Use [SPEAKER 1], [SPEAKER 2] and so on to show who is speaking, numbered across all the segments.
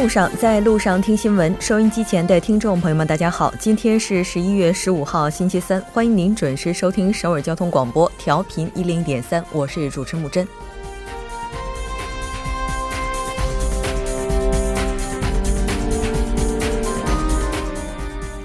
[SPEAKER 1] 路上，在路上听新闻。收音机前的听众朋友们，大家好，今天是十一月十五号，星期三，欢迎您准时收听首尔交通广播，调频一零点三，我是主持木真。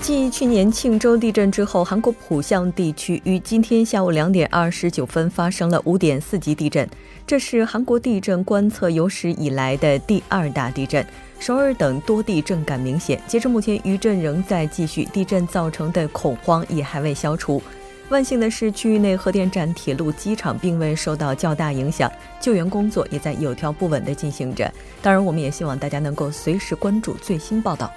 [SPEAKER 1] 继去年庆州地震之后，韩国浦项地区于今天下午两点二十九分发生了五点四级地震，这是韩国地震观测有史以来的第二大地震。首尔等多地震感明显，截至目前余震仍在继续，地震造成的恐慌也还未消除。万幸的是，区域内核电站、铁路、机场并未受到较大影响，救援工作也在有条不紊地进行着。当然，我们也希望大家能够随时关注最新报道。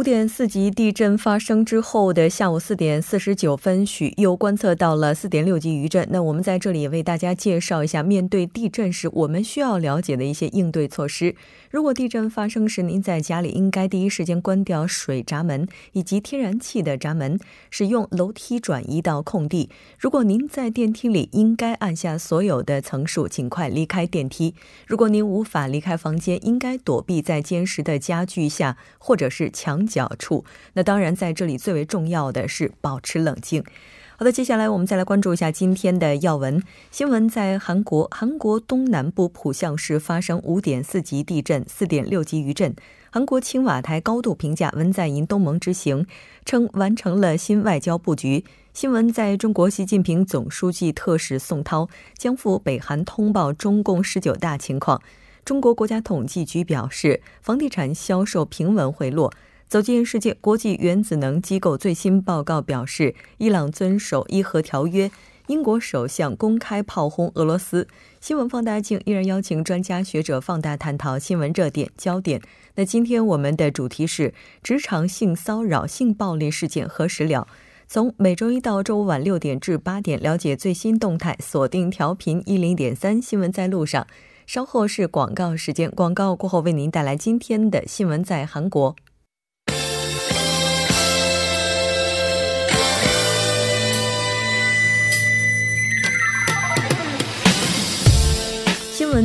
[SPEAKER 1] 五点四级地震发生之后的下午四点四十九分许，又观测到了四点六级余震。那我们在这里也为大家介绍一下，面对地震时我们需要了解的一些应对措施。如果地震发生时，您在家里应该第一时间关掉水闸门以及天然气的闸门，使用楼梯转移到空地。如果您在电梯里，应该按下所有的层数，尽快离开电梯。如果您无法离开房间，应该躲避在坚实的家具下，或者是。墙角处，那当然在这里最为重要的是保持冷静。好的，接下来我们再来关注一下今天的要闻新闻。在韩国，韩国东南部浦项市发生五点四级地震，四点六级余震。韩国青瓦台高度评价文在寅东盟之行，称完成了新外交布局。新闻在中国，习近平总书记特使宋涛将赴北韩通报中共十九大情况。中国国家统计局表示，房地产销售平稳回落。走进世界国际原子能机构最新报告表示，伊朗遵守伊核条约。英国首相公开炮轰俄罗斯。新闻放大镜依然邀请专家学者放大探讨新闻热点焦点。那今天我们的主题是职场性骚扰、性暴力事件何时了？从每周一到周五晚六点至八点，了解最新动态，锁定调频一零点三新闻在路上。稍后是广告时间，广告过后为您带来今天的新闻在韩国。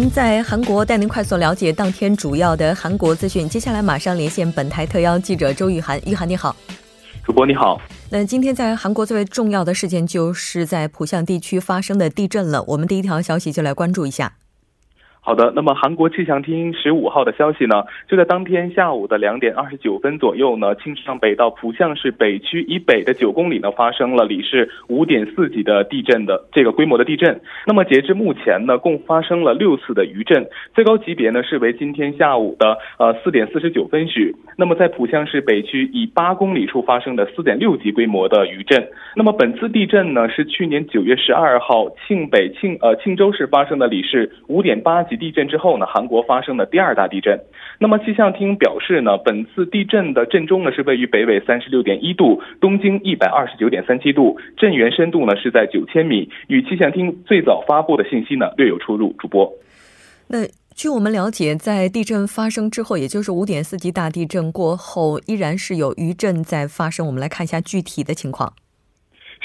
[SPEAKER 1] 在韩国，带您快速了解当天主要的韩国资讯。接下来马上连线本台特邀记者周玉涵，玉涵你好，
[SPEAKER 2] 主播你好。
[SPEAKER 1] 那今天在韩国最为重要的事件，就是在浦项地区发生的地震了。我们第一条消息就来关注一下。
[SPEAKER 2] 好的，那么韩国气象厅十五号的消息呢，就在当天下午的两点二十九分左右呢，庆尚北道浦项市北区以北的九公里呢，发生了里氏五点四级的地震的这个规模的地震。那么截至目前呢，共发生了六次的余震，最高级别呢是为今天下午的呃四点四十九分许。那么在浦项市北区以八公里处发生的四点六级规模的余震。那么本次地震呢，是去年九月十二号庆北庆呃庆州市发生的里氏五点八级。地震之后呢，韩国发生的第二大地震。那么气象厅表示呢，本次地震的震中呢是位于北纬三十六点一度，东经一百二十九点三七度，震源深度呢是在九千米，与气象厅最早发布的信息呢略有出入。主播，
[SPEAKER 1] 那据我们了解，在地震发生之后，也就是五点四级大地震过后，依然是有余震在发生。我们来看一下具体的情况。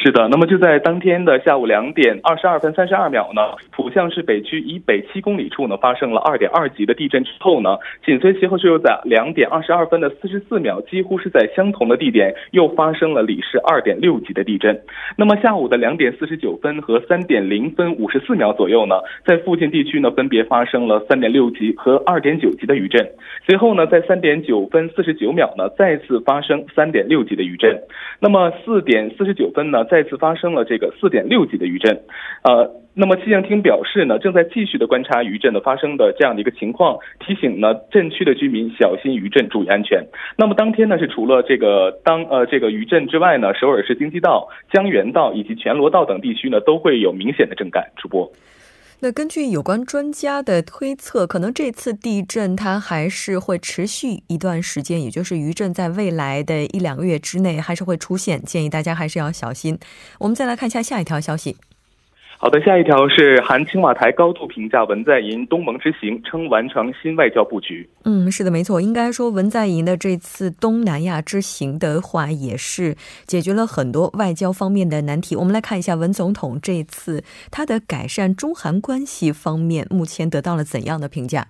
[SPEAKER 2] 是的，那么就在当天的下午两点二十二分三十二秒呢，浦项市北区以北七公里处呢发生了二点二级的地震之后呢，紧随其后就又在两点二十二分的四十四秒，几乎是在相同的地点又发生了里氏二点六级的地震。那么下午的两点四十九分和三点零分五十四秒左右呢，在附近地区呢分别发生了三点六级和二点九级的余震。随后呢，在三点九分四十九秒呢再次发生三点六级的余震。那么四点四十九分呢。再次发生了这个四点六级的余震，呃，那么气象厅表示呢，正在继续的观察余震的发生的这样的一个情况，提醒呢震区的居民小心余震，注意安全。那么当天呢是除了这个当呃这个余震之外呢，首尔市京畿道、江原道以及全罗道等地区呢都会有明显的震感。主播。
[SPEAKER 1] 那根据有关专家的推测，可能这次地震它还是会持续一段时间，也就是余震在未来的一两个月之内还是会出现，建议大家还是要小心。我们再来看一下下一条消息。
[SPEAKER 2] 好的，下一条是韩青瓦台高度评价文在寅东盟之行，称完成新外交布局。
[SPEAKER 1] 嗯，是的，没错。应该说，文在寅的这次东南亚之行的话，也是解决了很多外交方面的难题。我们来看一下文总统这次他的改善中韩关系方面，目前得到了怎样的评价？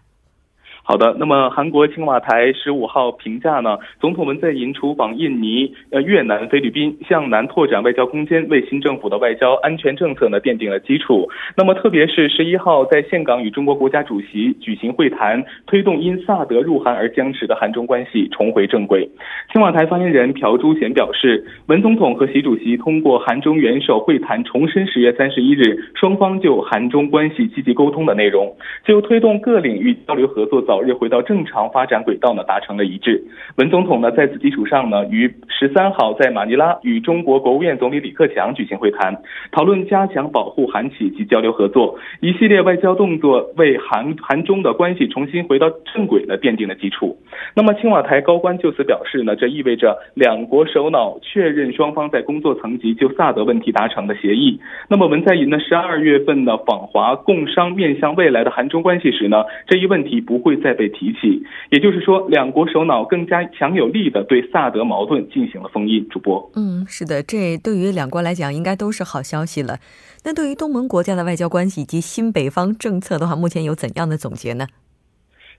[SPEAKER 2] 好的，那么韩国青瓦台十五号评价呢，总统文在寅出访印尼、呃越南、菲律宾，向南拓展外交空间，为新政府的外交安全政策呢奠定了基础。那么特别是十一号在岘港与中国国家主席举行会谈，推动因萨德入韩而僵持的韩中关系重回正轨。青瓦台发言人朴珠贤表示，文总统和习主席通过韩中元首会谈，重申十月三十一日双方就韩中关系积极沟通的内容，就推动各领域交流合作早。早日回到正常发展轨道呢，达成了一致。文总统呢，在此基础上呢，于十三号在马尼拉与中国国务院总理李克强举行会谈，讨论加强保护韩企及交流合作。一系列外交动作为韩韩中的关系重新回到正轨呢，奠定了基础。那么青瓦台高官就此表示呢，这意味着两国首脑确认双方在工作层级就萨德问题达成的协议。那么文在寅呢，十二月份呢访华共商面向未来的韩中关系时呢，这一问题不会再。被提起，也就是说，两国首脑更加强有力的对萨德矛盾进行了封印。主播，
[SPEAKER 1] 嗯，是的，这对于两国来讲应该都是好消息了。那对于东盟国家的外交关系以及新北方政策的话，目前有怎样的总结呢？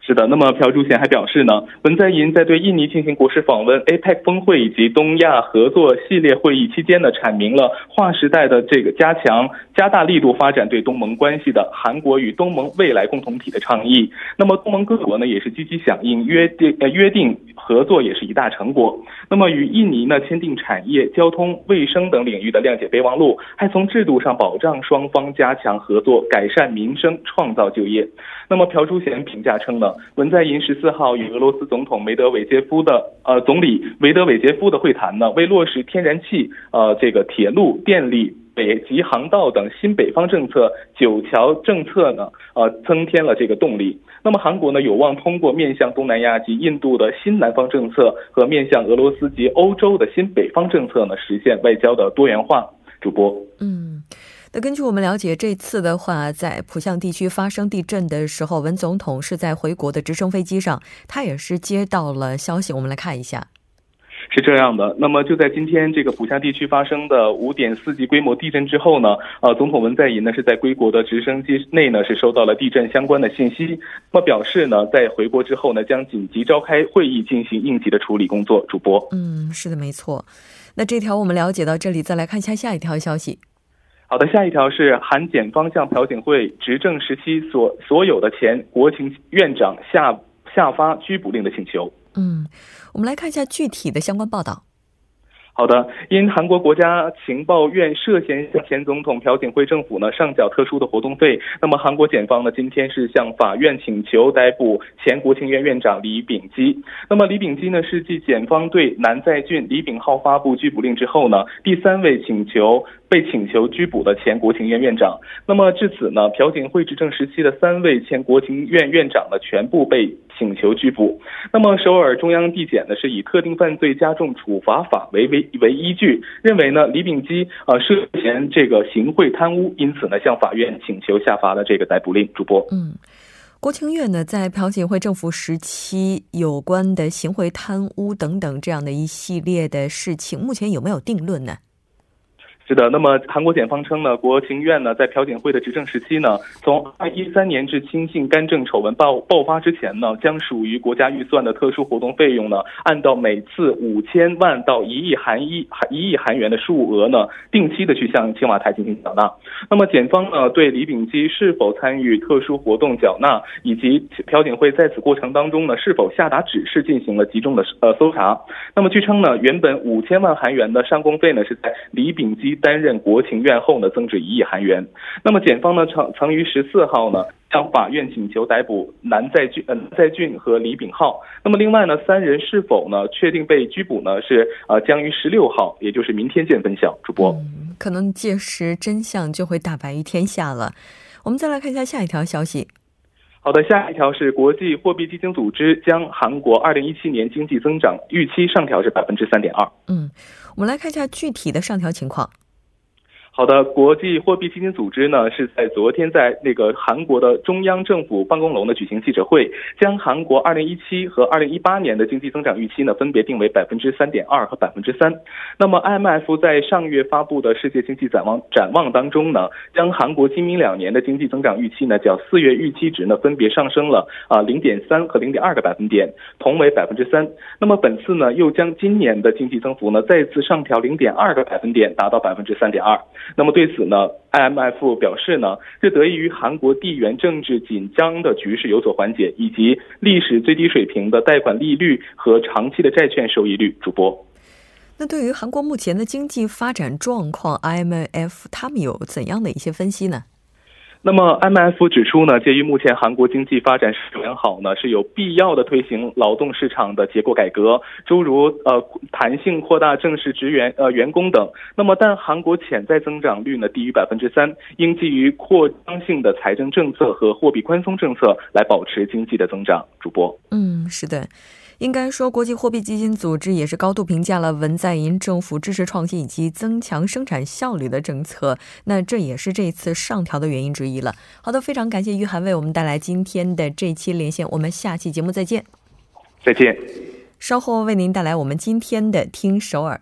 [SPEAKER 2] 是的，那么朴柱贤还表示呢，文在寅在对印尼进行国事访问、APEC 峰会以及东亚合作系列会议期间呢，阐明了划时代的这个加强、加大力度发展对东盟关系的韩国与东盟未来共同体的倡议。那么东盟各国呢，也是积极响应约定，呃约定合作也是一大成果。那么与印尼呢签订产业、交通、卫生等领域的谅解备忘录，还从制度上保障双方加强合作，改善民生，创造就业。那么朴柱贤评价称呢。文在寅十四号与俄罗斯总统梅德韦杰夫的呃总理梅德韦杰夫的会谈呢，为落实天然气、呃这个铁路、电力、北极航道等新北方政策、九桥政策呢，呃增添了这个动力。那么韩国呢，有望通过面向东南亚及印度的新南方政策和面向俄罗斯及欧洲的新北方政策呢，实现外交的多元化。主播，
[SPEAKER 1] 嗯。那根据我们了解，这次的话，在浦项地区发生地震的时候，文总统是在回国的直升飞机上，他也是接到了消息。我们来看一下，
[SPEAKER 2] 是这样的。那么就在今天这个浦项地区发生的五点四级规模地震之后呢，呃，总统文在寅呢是在归国的直升机内呢是收到了地震相关的信息，那么表示呢在回国之后呢将紧急召开会议进行应急的处理工作。主播，
[SPEAKER 1] 嗯，是的，没错。那这条我们了解到这里，再来看一下下一条消息。
[SPEAKER 2] 好的，下一条是韩检方向朴槿惠执政时期所所有的前国情院长下下发拘捕令的请求。
[SPEAKER 1] 嗯，我们来看一下具体的相关报道。
[SPEAKER 2] 好的，因韩国国家情报院涉嫌向前总统朴槿惠政府呢上缴特殊的活动费，那么韩国检方呢今天是向法院请求逮捕前国情院院长李秉基。那么李秉基呢是继检方对南在俊、李炳浩发布拘捕令之后呢第三位请求被请求拘捕的前国情院院长。那么至此呢朴槿惠执政时期的三位前国情院院长呢全部被请求拘捕。那么首尔中央地检呢是以特定犯罪加重处罚法为为。为依据，认为呢李秉基呃涉嫌这个行贿贪污，因此呢向法院请求下发了这个逮捕令。主播，
[SPEAKER 1] 嗯，郭清月呢在朴槿惠政府时期有关的行贿贪污等等这样的一系列的事情，目前有没有定论呢？
[SPEAKER 2] 是的，那么韩国检方称呢，国情院呢在朴槿惠的执政时期呢，从二一三年至亲信干政丑闻爆爆发之前呢，将属于国家预算的特殊活动费用呢，按照每次五千万到一亿韩一一亿韩元的数额呢，定期的去向青瓦台进行缴纳。那么检方呢对李秉基是否参与特殊活动缴纳，以及朴槿惠在此过程当中呢是否下达指示进行了集中的呃搜查。那么据称呢，原本五千万韩元的上供费呢是在李秉基。担任国情院后呢，增至一亿韩元。那么检方呢，曾曾于十四号呢，向法院请求逮捕南在俊、嗯在俊和李炳浩。那么另外呢，三人是否呢确定被拘捕呢？是呃将于十六号，也就是明天见分晓。主播，
[SPEAKER 1] 可能届时真相就会大白于天下了。我们再来看一下下一条消息。
[SPEAKER 2] 好的，下一条是国际货币基金组织将韩国二零一七年经济增长预期上调至百分之三点二。
[SPEAKER 1] 嗯，我们来看一下具体的上调情况。
[SPEAKER 2] 好的，国际货币基金组织呢是在昨天在那个韩国的中央政府办公楼呢举行记者会，将韩国二零一七和二零一八年的经济增长预期呢分别定为百分之三点二和百分之三。那么 IMF 在上月发布的世界经济展望展望当中呢，将韩国今明两年的经济增长预期呢较四月预期值呢分别上升了啊零点三和零点二个百分点，同为百分之三。那么本次呢又将今年的经济增幅呢再次上调零点二个百分点，达到百分之三点二。那么对此呢，IMF 表示呢，是得益于韩国地缘政治紧张的局势有所缓解，以及历史最低水平的贷款利率和长期的债券收益率。主播，
[SPEAKER 1] 那对于韩国目前的经济发展状况，IMF 他们有怎样的一些分析呢？
[SPEAKER 2] 那么，MF 指出呢，鉴于目前韩国经济发展良好呢，是有必要的推行劳动市场的结构改革，诸如呃弹性扩大正式职员呃员工等。那么，但韩国潜在增长率呢低于百分之三，应基于扩张性的财政政策和货币宽松政策来保持经济的增长。主播，
[SPEAKER 1] 嗯，是的。应该说，国际货币基金组织也是高度评价了文在寅政府支持创新以及增强生产效率的政策。那这也是这次上调的原因之一了。好的，非常感谢于涵为我们带来今天的这期连线，我们下期节目再见。
[SPEAKER 2] 再见。
[SPEAKER 1] 稍后为您带来我们今天的听首尔。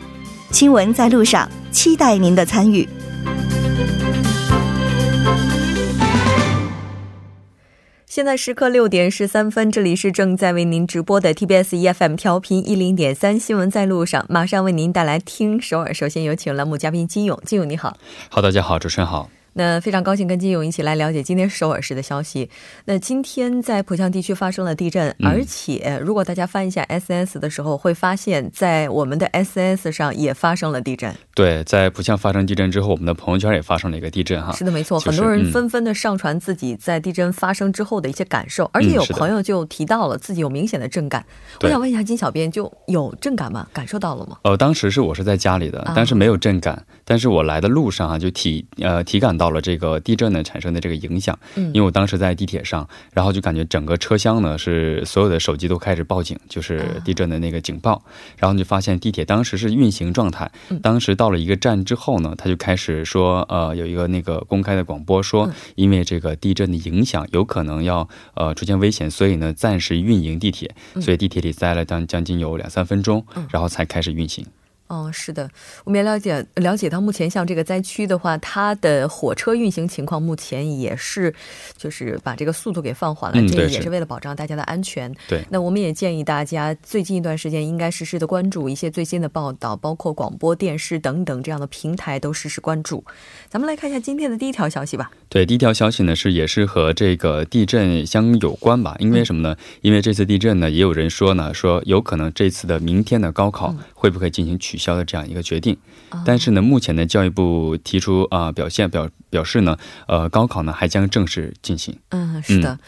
[SPEAKER 3] 新闻在路上，期待您的参与。
[SPEAKER 1] 现在时刻六点十三分，这里是正在为您直播的 TBS EFM 调频一零点三，新闻在路上，马上为您带来听首尔。首先有请栏目嘉宾金勇，金勇你好。
[SPEAKER 4] 好，大家好，主持人好。
[SPEAKER 1] 那非常高兴跟金勇一起来了解今天首尔市的消息。那今天在浦项地区发生了地震，而且如果大家翻一下 SNS 的时候，会发现在我们的 SNS 上也发生了地震。
[SPEAKER 4] 对，在浦项发生地震之后，我们的朋友圈也发生了一个地震哈。
[SPEAKER 1] 是的，没错，很多人纷纷的上传自己在地震发生之后的一些感受，而且有朋友就提到了自己有明显的震感。我想问一下金小编，就有震感吗？感受到了吗？
[SPEAKER 4] 呃，当时是我是在家里的，但是没有震感。但是我来的路上啊，就体呃体感到了这个地震呢产生的这个影响。嗯，因为我当时在地铁上，然后就感觉整个车厢呢是所有的手机都开始报警，就是地震的那个警报。然后就发现地铁当时是运行状态。当时到了一个站之后呢，他就开始说，呃，有一个那个公开的广播说，因为这个地震的影响，有可能要呃出现危险，所以呢暂时运营地铁。所以地铁里待了将将近有两三分钟，然后才开始运行。
[SPEAKER 1] 哦，是的，我们也了解了解到，目前像这个灾区的话，它的火车运行情况目前也是，就是把这个速度给放缓了，这个也是为了保障大家的安全。
[SPEAKER 4] 对，
[SPEAKER 1] 那我们也建议大家最近一段时间应该实时的关注一些最新的报道，包括广播电视等等这样的平台都实时关注。咱们来看一下今天的第一条消息吧。
[SPEAKER 4] 对，第一条消息呢是也是和这个地震相有关吧？因为什么呢？因为这次地震呢，也有人说呢，说有可能这次的明天的高考会不会进行取消的这样一个决定，但是呢，目前呢，教育部提出啊，表现表表示呢，呃，高考呢还将正式进行。
[SPEAKER 1] 嗯，是的，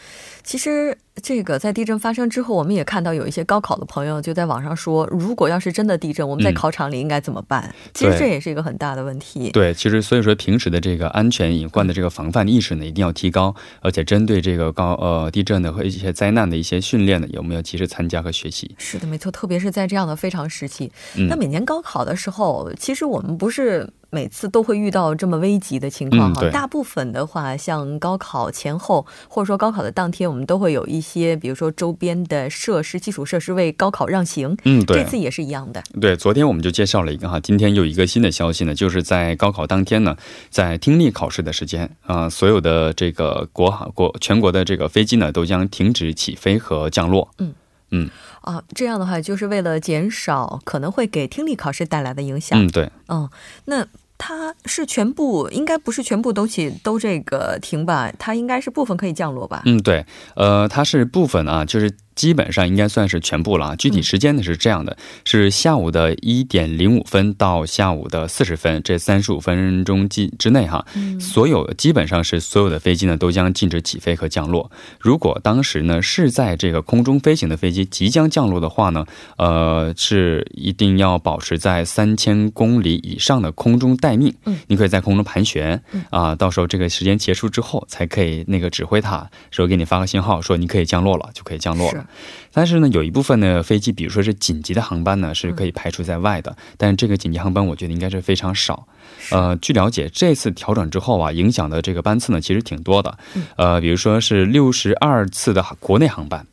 [SPEAKER 1] 其实。这个在地震发生之后，我们也看到有一些高考的朋友就在网上说，如果要是真的地震，我们在考场里应该怎么办？其实这也是一个很大的问题。
[SPEAKER 4] 对，其实所以说平时的这个安全隐患的这个防范意识呢，一定要提高，而且针对这个高呃地震的和一些灾难的一些训练呢，有没有及时参加和学习？
[SPEAKER 1] 是的，没错，特别是在这样的非常时期。那每年高考的时候，其实我们不是每次都会遇到这么危急的情况哈。大部分的话，像高考前后或者说高考的当天，我们都会有一。些比如说周边的设施、基础设施为高考让行，嗯，对，这次也是一样的。
[SPEAKER 4] 对，昨天我们就介绍了一个哈，今天又一个新的消息呢，就是在高考当天呢，在听力考试的时间啊，所有的这个国航国全国的这个飞机呢，都将停止起飞和降落。嗯
[SPEAKER 1] 嗯啊，这样的话就是为了减少可能会给听力考试带来的影响。
[SPEAKER 4] 嗯，对，
[SPEAKER 1] 嗯，那。它是全部，应该不是全部都起都这个停吧？它应该是部分可以降落吧？
[SPEAKER 4] 嗯，对，呃，它是部分啊，就是基本上应该算是全部了啊。具体时间呢是这样的：是下午的一点零五分到下午的四十分，这三十五分钟之之内哈，所有基本上是所有的飞机呢都将禁止起飞和降落。如果当时呢是在这个空中飞行的飞机即将降落的话呢，呃，是一定要保持在三千公里以上的空中待命。嗯，你可以在空中盘旋啊，到时候这个时间结束之后才可以那个指挥塔说给你发个信号说你可以降落了，就可以降落了。但是呢，有一部分的飞机，比如说是紧急的航班呢，是可以排除在外的。但是这个紧急航班，我觉得应该是非常少。呃，据了解，这次调整之后啊，影响的这个班次呢，其实挺多的。呃，比如说是六十二次的国内航班，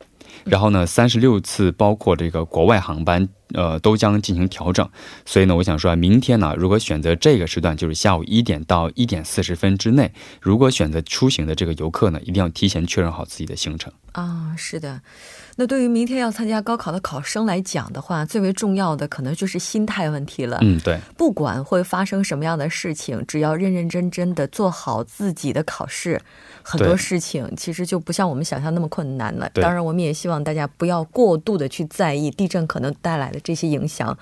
[SPEAKER 4] 然后呢，三十六次包括这个国外航班。呃，都将进行调整，所以呢，我想说，明天呢，如果选择这个时段，就是下午一点到一点四十分之内，如果选择出行的这个游客呢，一定要提前确认好自己的行程
[SPEAKER 1] 啊。是的，那对于明天要参加高考的考生来讲的话，最为重要的可能就是心态问题了。
[SPEAKER 4] 嗯，对，
[SPEAKER 1] 不管会发生什么样的事情，只要认认真真的做好自己的考试，很多事情其实就不像我们想象那么困难了。当然，我们也希望大家不要过度的去在意地震可能带来的。这些影响，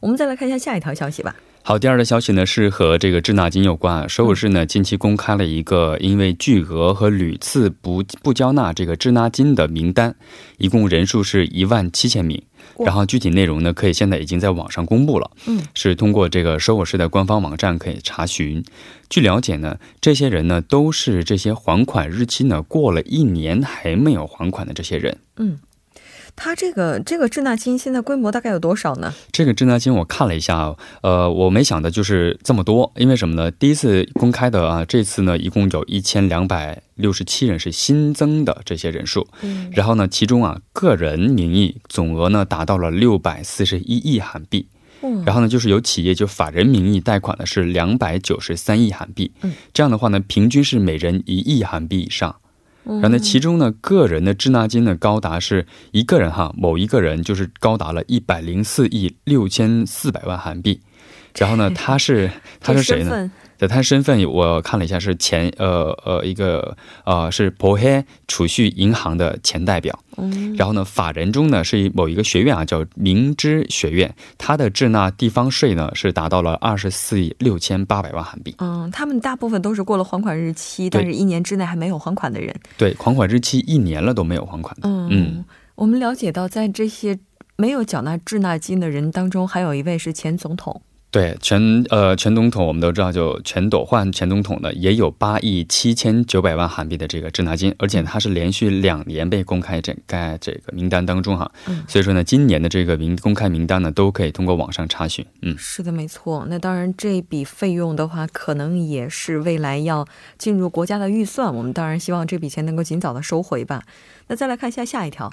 [SPEAKER 1] 我们再来看一下下一条消息吧。
[SPEAKER 4] 好，第二个消息呢是和这个滞纳金有关。首尔市呢近期公开了一个因为巨额和屡次不不交纳这个滞纳金的名单，一共人数是一万七千名。然后具体内容呢可以现在已经在网上公布了，嗯，是通过这个首尔市的官方网站可以查询。据了解呢，这些人呢都是这些还款日期呢过了一年还没有还款的这些人，嗯。
[SPEAKER 1] 它这个这个滞纳金现在规模大概有多少呢？
[SPEAKER 4] 这个滞纳金我看了一下，呃，我没想的就是这么多，因为什么呢？第一次公开的啊，这次呢一共有一千两百六十七人是新增的这些人数，嗯，然后呢，其中啊个人名义总额呢达到了六百四十一亿韩币，嗯，然后呢就是由企业就法人名义贷款的是两百九十三亿韩币，嗯，这样的话呢平均是每人一亿韩币以上。然后呢，其中呢，个人的滞纳金呢，高达是一个人哈，某一个人就是高达了一百零四亿六千四百万韩币。然后呢，他是他是谁呢？在他身份，我看了一下，是前呃呃一个呃是博黑储蓄银行的前代表。嗯。然后呢，法人中呢是某一个学院啊，叫明知学院，他的滞纳地方税呢是达到了二十四亿六千八百万韩币。
[SPEAKER 1] 嗯，他们大部分都是过了还款日期，但是一年之内还没有还款的人。
[SPEAKER 4] 对，还款日期一年了都没有还款的。嗯嗯。
[SPEAKER 1] 我们了解到，在这些没有缴纳滞纳金的人当中，还有一位是前总统。
[SPEAKER 4] 对，全呃全总统我们都知道，就全斗焕全总统呢，也有八亿七千九百万韩币的这个滞纳金，而且他是连续两年被公开这该这个名单当中哈，所以说呢，今年的这个名公开名单呢，都可以通过网上查询。
[SPEAKER 1] 嗯，是的，没错。那当然，这笔费用的话，可能也是未来要进入国家的预算，我们当然希望这笔钱能够尽早的收回吧。那再来看一下下一条。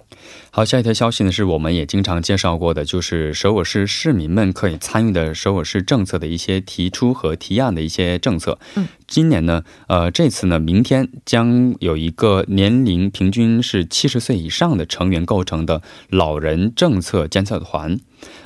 [SPEAKER 4] 好，下一条消息呢，是我们也经常介绍过的，就是首尔市市民们可以参与的首尔市政策的一些提出和提案的一些政策。嗯，今年呢，呃，这次呢，明天将有一个年龄平均是七十岁以上的成员构成的老人政策监测团。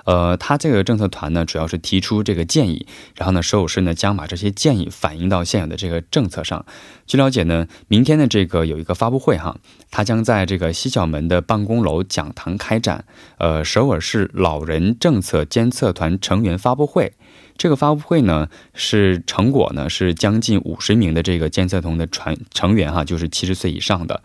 [SPEAKER 4] 呃，他这个政策团呢，主要是提出这个建议，然后呢，首尔市呢将把这些建议反映到现有的这个政策上。据了解呢，明天的这个有一个发布会哈，他将在这个西角门的办公楼讲堂开展。呃，首尔市老人政策监测团成员发布会。这个发布会呢，是成果呢是将近五十名的这个监测团的传成员哈，就是七十岁以上的，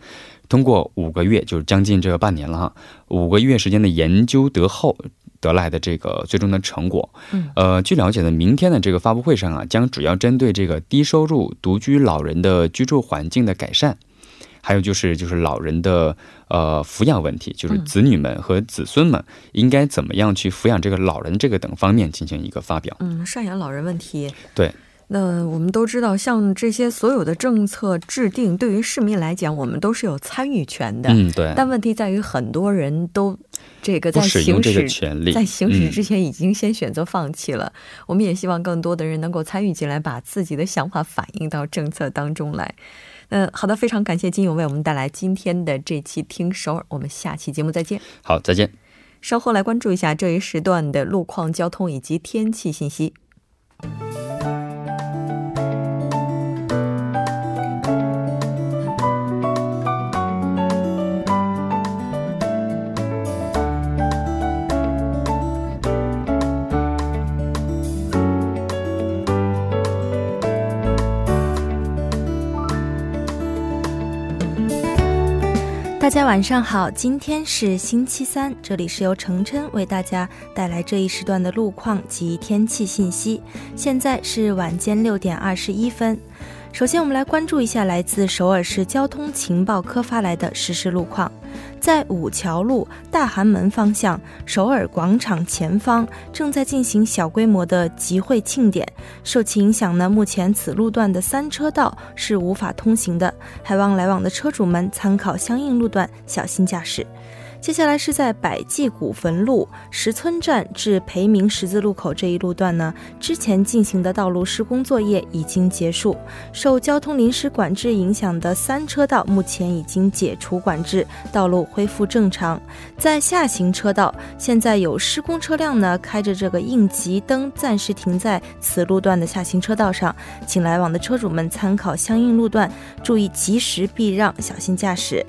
[SPEAKER 4] 通过五个月，就是将近这个半年了哈，五个月时间的研究得后。得来的这个最终的成果，嗯，呃，据了解呢，明天的这个发布会上啊，将主要针对这个低收入独居老人的居住环境的改善，还有就是就是老人的呃抚养问题，就是子女们和子孙们应该怎么样去抚养这个老人这个等方面进行一个发表。
[SPEAKER 1] 嗯，赡养老人问题。
[SPEAKER 4] 对。
[SPEAKER 1] 那我们都知道，像这些所有的政策制定，对于市民来讲，我们都是有参与权的。
[SPEAKER 4] 嗯，对。
[SPEAKER 1] 但问题在于，很多人都这个在行使
[SPEAKER 4] 权利，
[SPEAKER 1] 在行使之前已经先选择放弃了。我们也希望更多的人能够参与进来，把自己的想法反映到政策当中来。嗯，好的，非常感谢金勇为我们带来今天的这期听首尔，我们下期节目再见。
[SPEAKER 4] 好，再见。
[SPEAKER 1] 稍后来关注一下这一时段的路况、交通以及天气信息。
[SPEAKER 5] 大家晚上好，今天是星期三，这里是由程琛为大家带来这一时段的路况及天气信息。现在是晚间六点二十一分。首先，我们来关注一下来自首尔市交通情报科发来的实时路况。在五桥路大韩门方向首尔广场前方正在进行小规模的集会庆典，受其影响呢，目前此路段的三车道是无法通行的，还望来往的车主们参考相应路段，小心驾驶。接下来是在百济古坟路石村站至培明十字路口这一路段呢，之前进行的道路施工作业已经结束，受交通临时管制影响的三车道目前已经解除管制，道路恢复正常。在下行车道，现在有施工车辆呢开着这个应急灯，暂时停在此路段的下行车道上，请来往的车主们参考相应路段，注意及时避让，小心驾驶。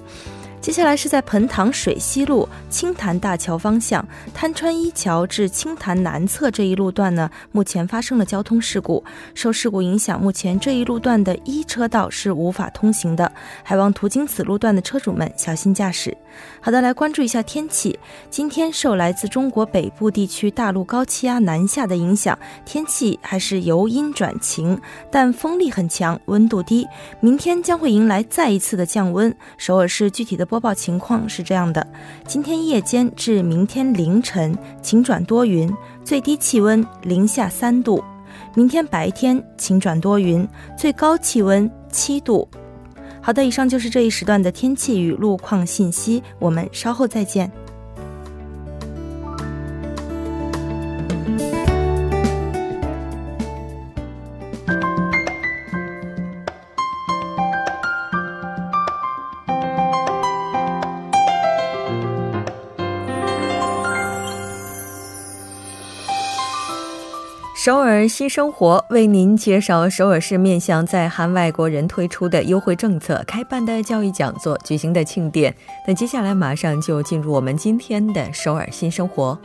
[SPEAKER 5] 接下来是在盆塘水西路青潭大桥方向滩川一桥至青潭南侧这一路段呢，目前发生了交通事故。受事故影响，目前这一路段的一车道是无法通行的，还望途经此路段的车主们小心驾驶。好的，来关注一下天气。今天受来自中国北部地区大陆高气压南下的影响，天气还是由阴转晴，但风力很强，温度低。明天将会迎来再一次的降温。首尔市具体的播报情况是这样的：今天夜间至明天凌晨晴转多云，最低气温零下三度；明天白天晴转多云，最高气温七度。好的，以上就是这一时段的天气与路况信息，我们稍后再见。
[SPEAKER 1] 首尔新生活为您介绍首尔市面向在韩外国人推出的优惠政策、开办的教育讲座、举行的庆典。那接下来马上就进入我们今天的首尔新生活。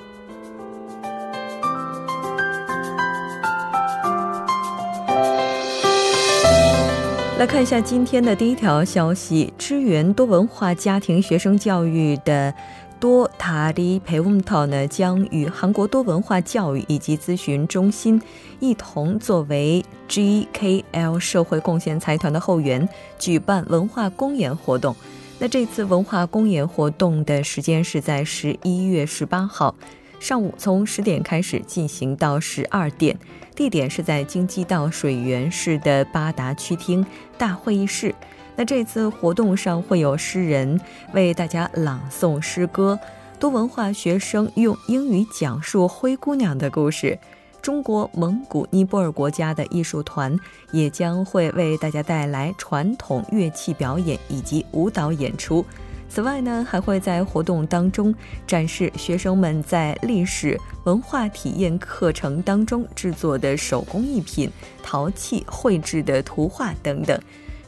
[SPEAKER 1] 来看一下今天的第一条消息：支援多文化家庭学生教育的。多塔里培翁套呢，将与韩国多文化教育以及咨询中心一同作为 GKL 社会贡献财团的后援，举办文化公演活动。那这次文化公演活动的时间是在十一月十八号上午，从十点开始进行到十二点，地点是在京畿道水源市的八达区厅大会议室。那这次活动上会有诗人为大家朗诵诗歌，多文化学生用英语讲述灰姑娘的故事，中国蒙古尼泊尔国家的艺术团也将会为大家带来传统乐器表演以及舞蹈演出。此外呢，还会在活动当中展示学生们在历史文化体验课程当中制作的手工艺品、陶器绘制的图画等等。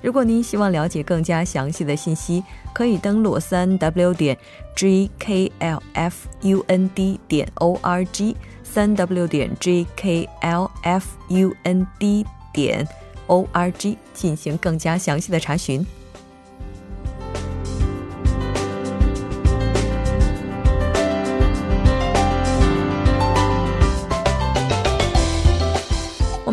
[SPEAKER 1] 如果您希望了解更加详细的信息，可以登录三 w 点 g k l f u n d 点 o r g，三 w 点 g k l f u n d 点 o r g 进行更加详细的查询。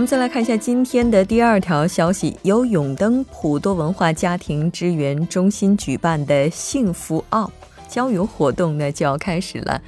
[SPEAKER 1] 再来看一下今天的第二条消息，由永登普多文化家庭支援中心举办的“幸福 UP” 郊游活动呢就要开始了。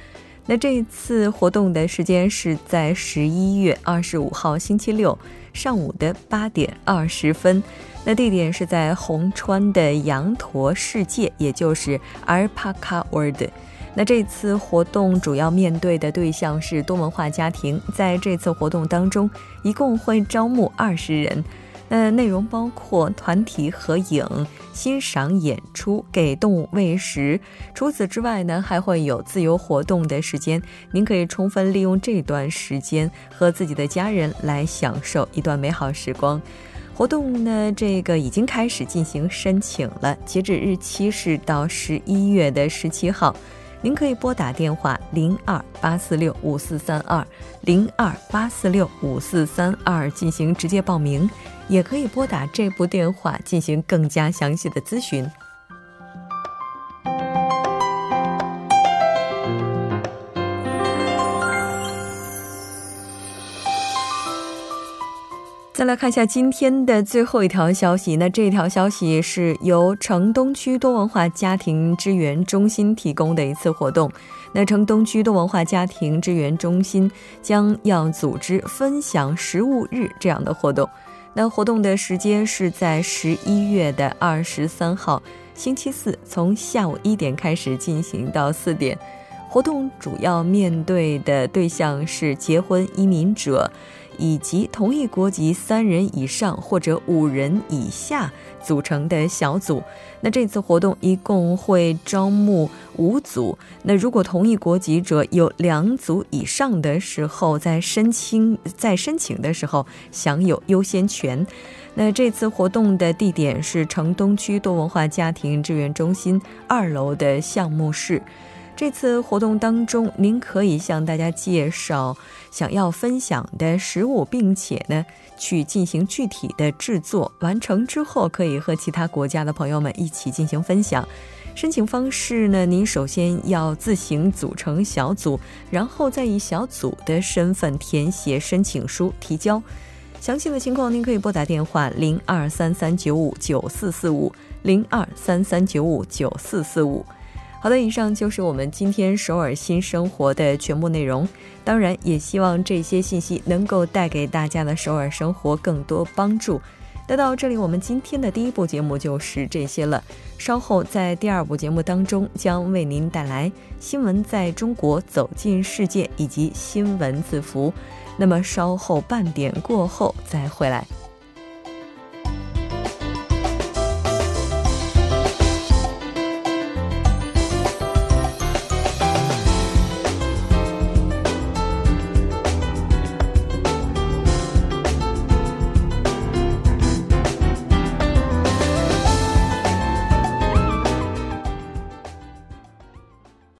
[SPEAKER 1] 那这次活动的时间是在十一月二十五号星期六上午的八点二十分，那地点是在红川的羊驼世界，也就是 Alpaca World。那这次活动主要面对的对象是多文化家庭，在这次活动当中，一共会招募二十人。那内容包括团体合影、欣赏演出、给动物喂食。除此之外呢，还会有自由活动的时间，您可以充分利用这段时间和自己的家人来享受一段美好时光。活动呢，这个已经开始进行申请了，截止日期是到十一月的十七号。您可以拨打电话零二八四六五四三二零二八四六五四三二进行直接报名，也可以拨打这部电话进行更加详细的咨询。再来看一下今天的最后一条消息，那这条消息是由城东区多文化家庭支援中心提供的一次活动。那城东区多文化家庭支援中心将要组织分享食物日这样的活动。那活动的时间是在十一月的二十三号星期四，从下午一点开始进行到四点。活动主要面对的对象是结婚移民者。以及同一国籍三人以上或者五人以下组成的小组。那这次活动一共会招募五组。那如果同一国籍者有两组以上的时候，在申请在申请的时候享有优先权。那这次活动的地点是城东区多文化家庭志愿中心二楼的项目室。这次活动当中，您可以向大家介绍想要分享的食物，并且呢，去进行具体的制作。完成之后，可以和其他国家的朋友们一起进行分享。申请方式呢，您首先要自行组成小组，然后再以小组的身份填写申请书提交。详细的情况，您可以拨打电话零二三三九五九四四五零二三三九五九四四五。好的，以上就是我们今天首尔新生活的全部内容。当然，也希望这些信息能够带给大家的首尔生活更多帮助。那到这里，我们今天的第一部节目就是这些了。稍后在第二部节目当中，将为您带来新闻在中国走进世界以及新闻字符。那么稍后半点过后再回来。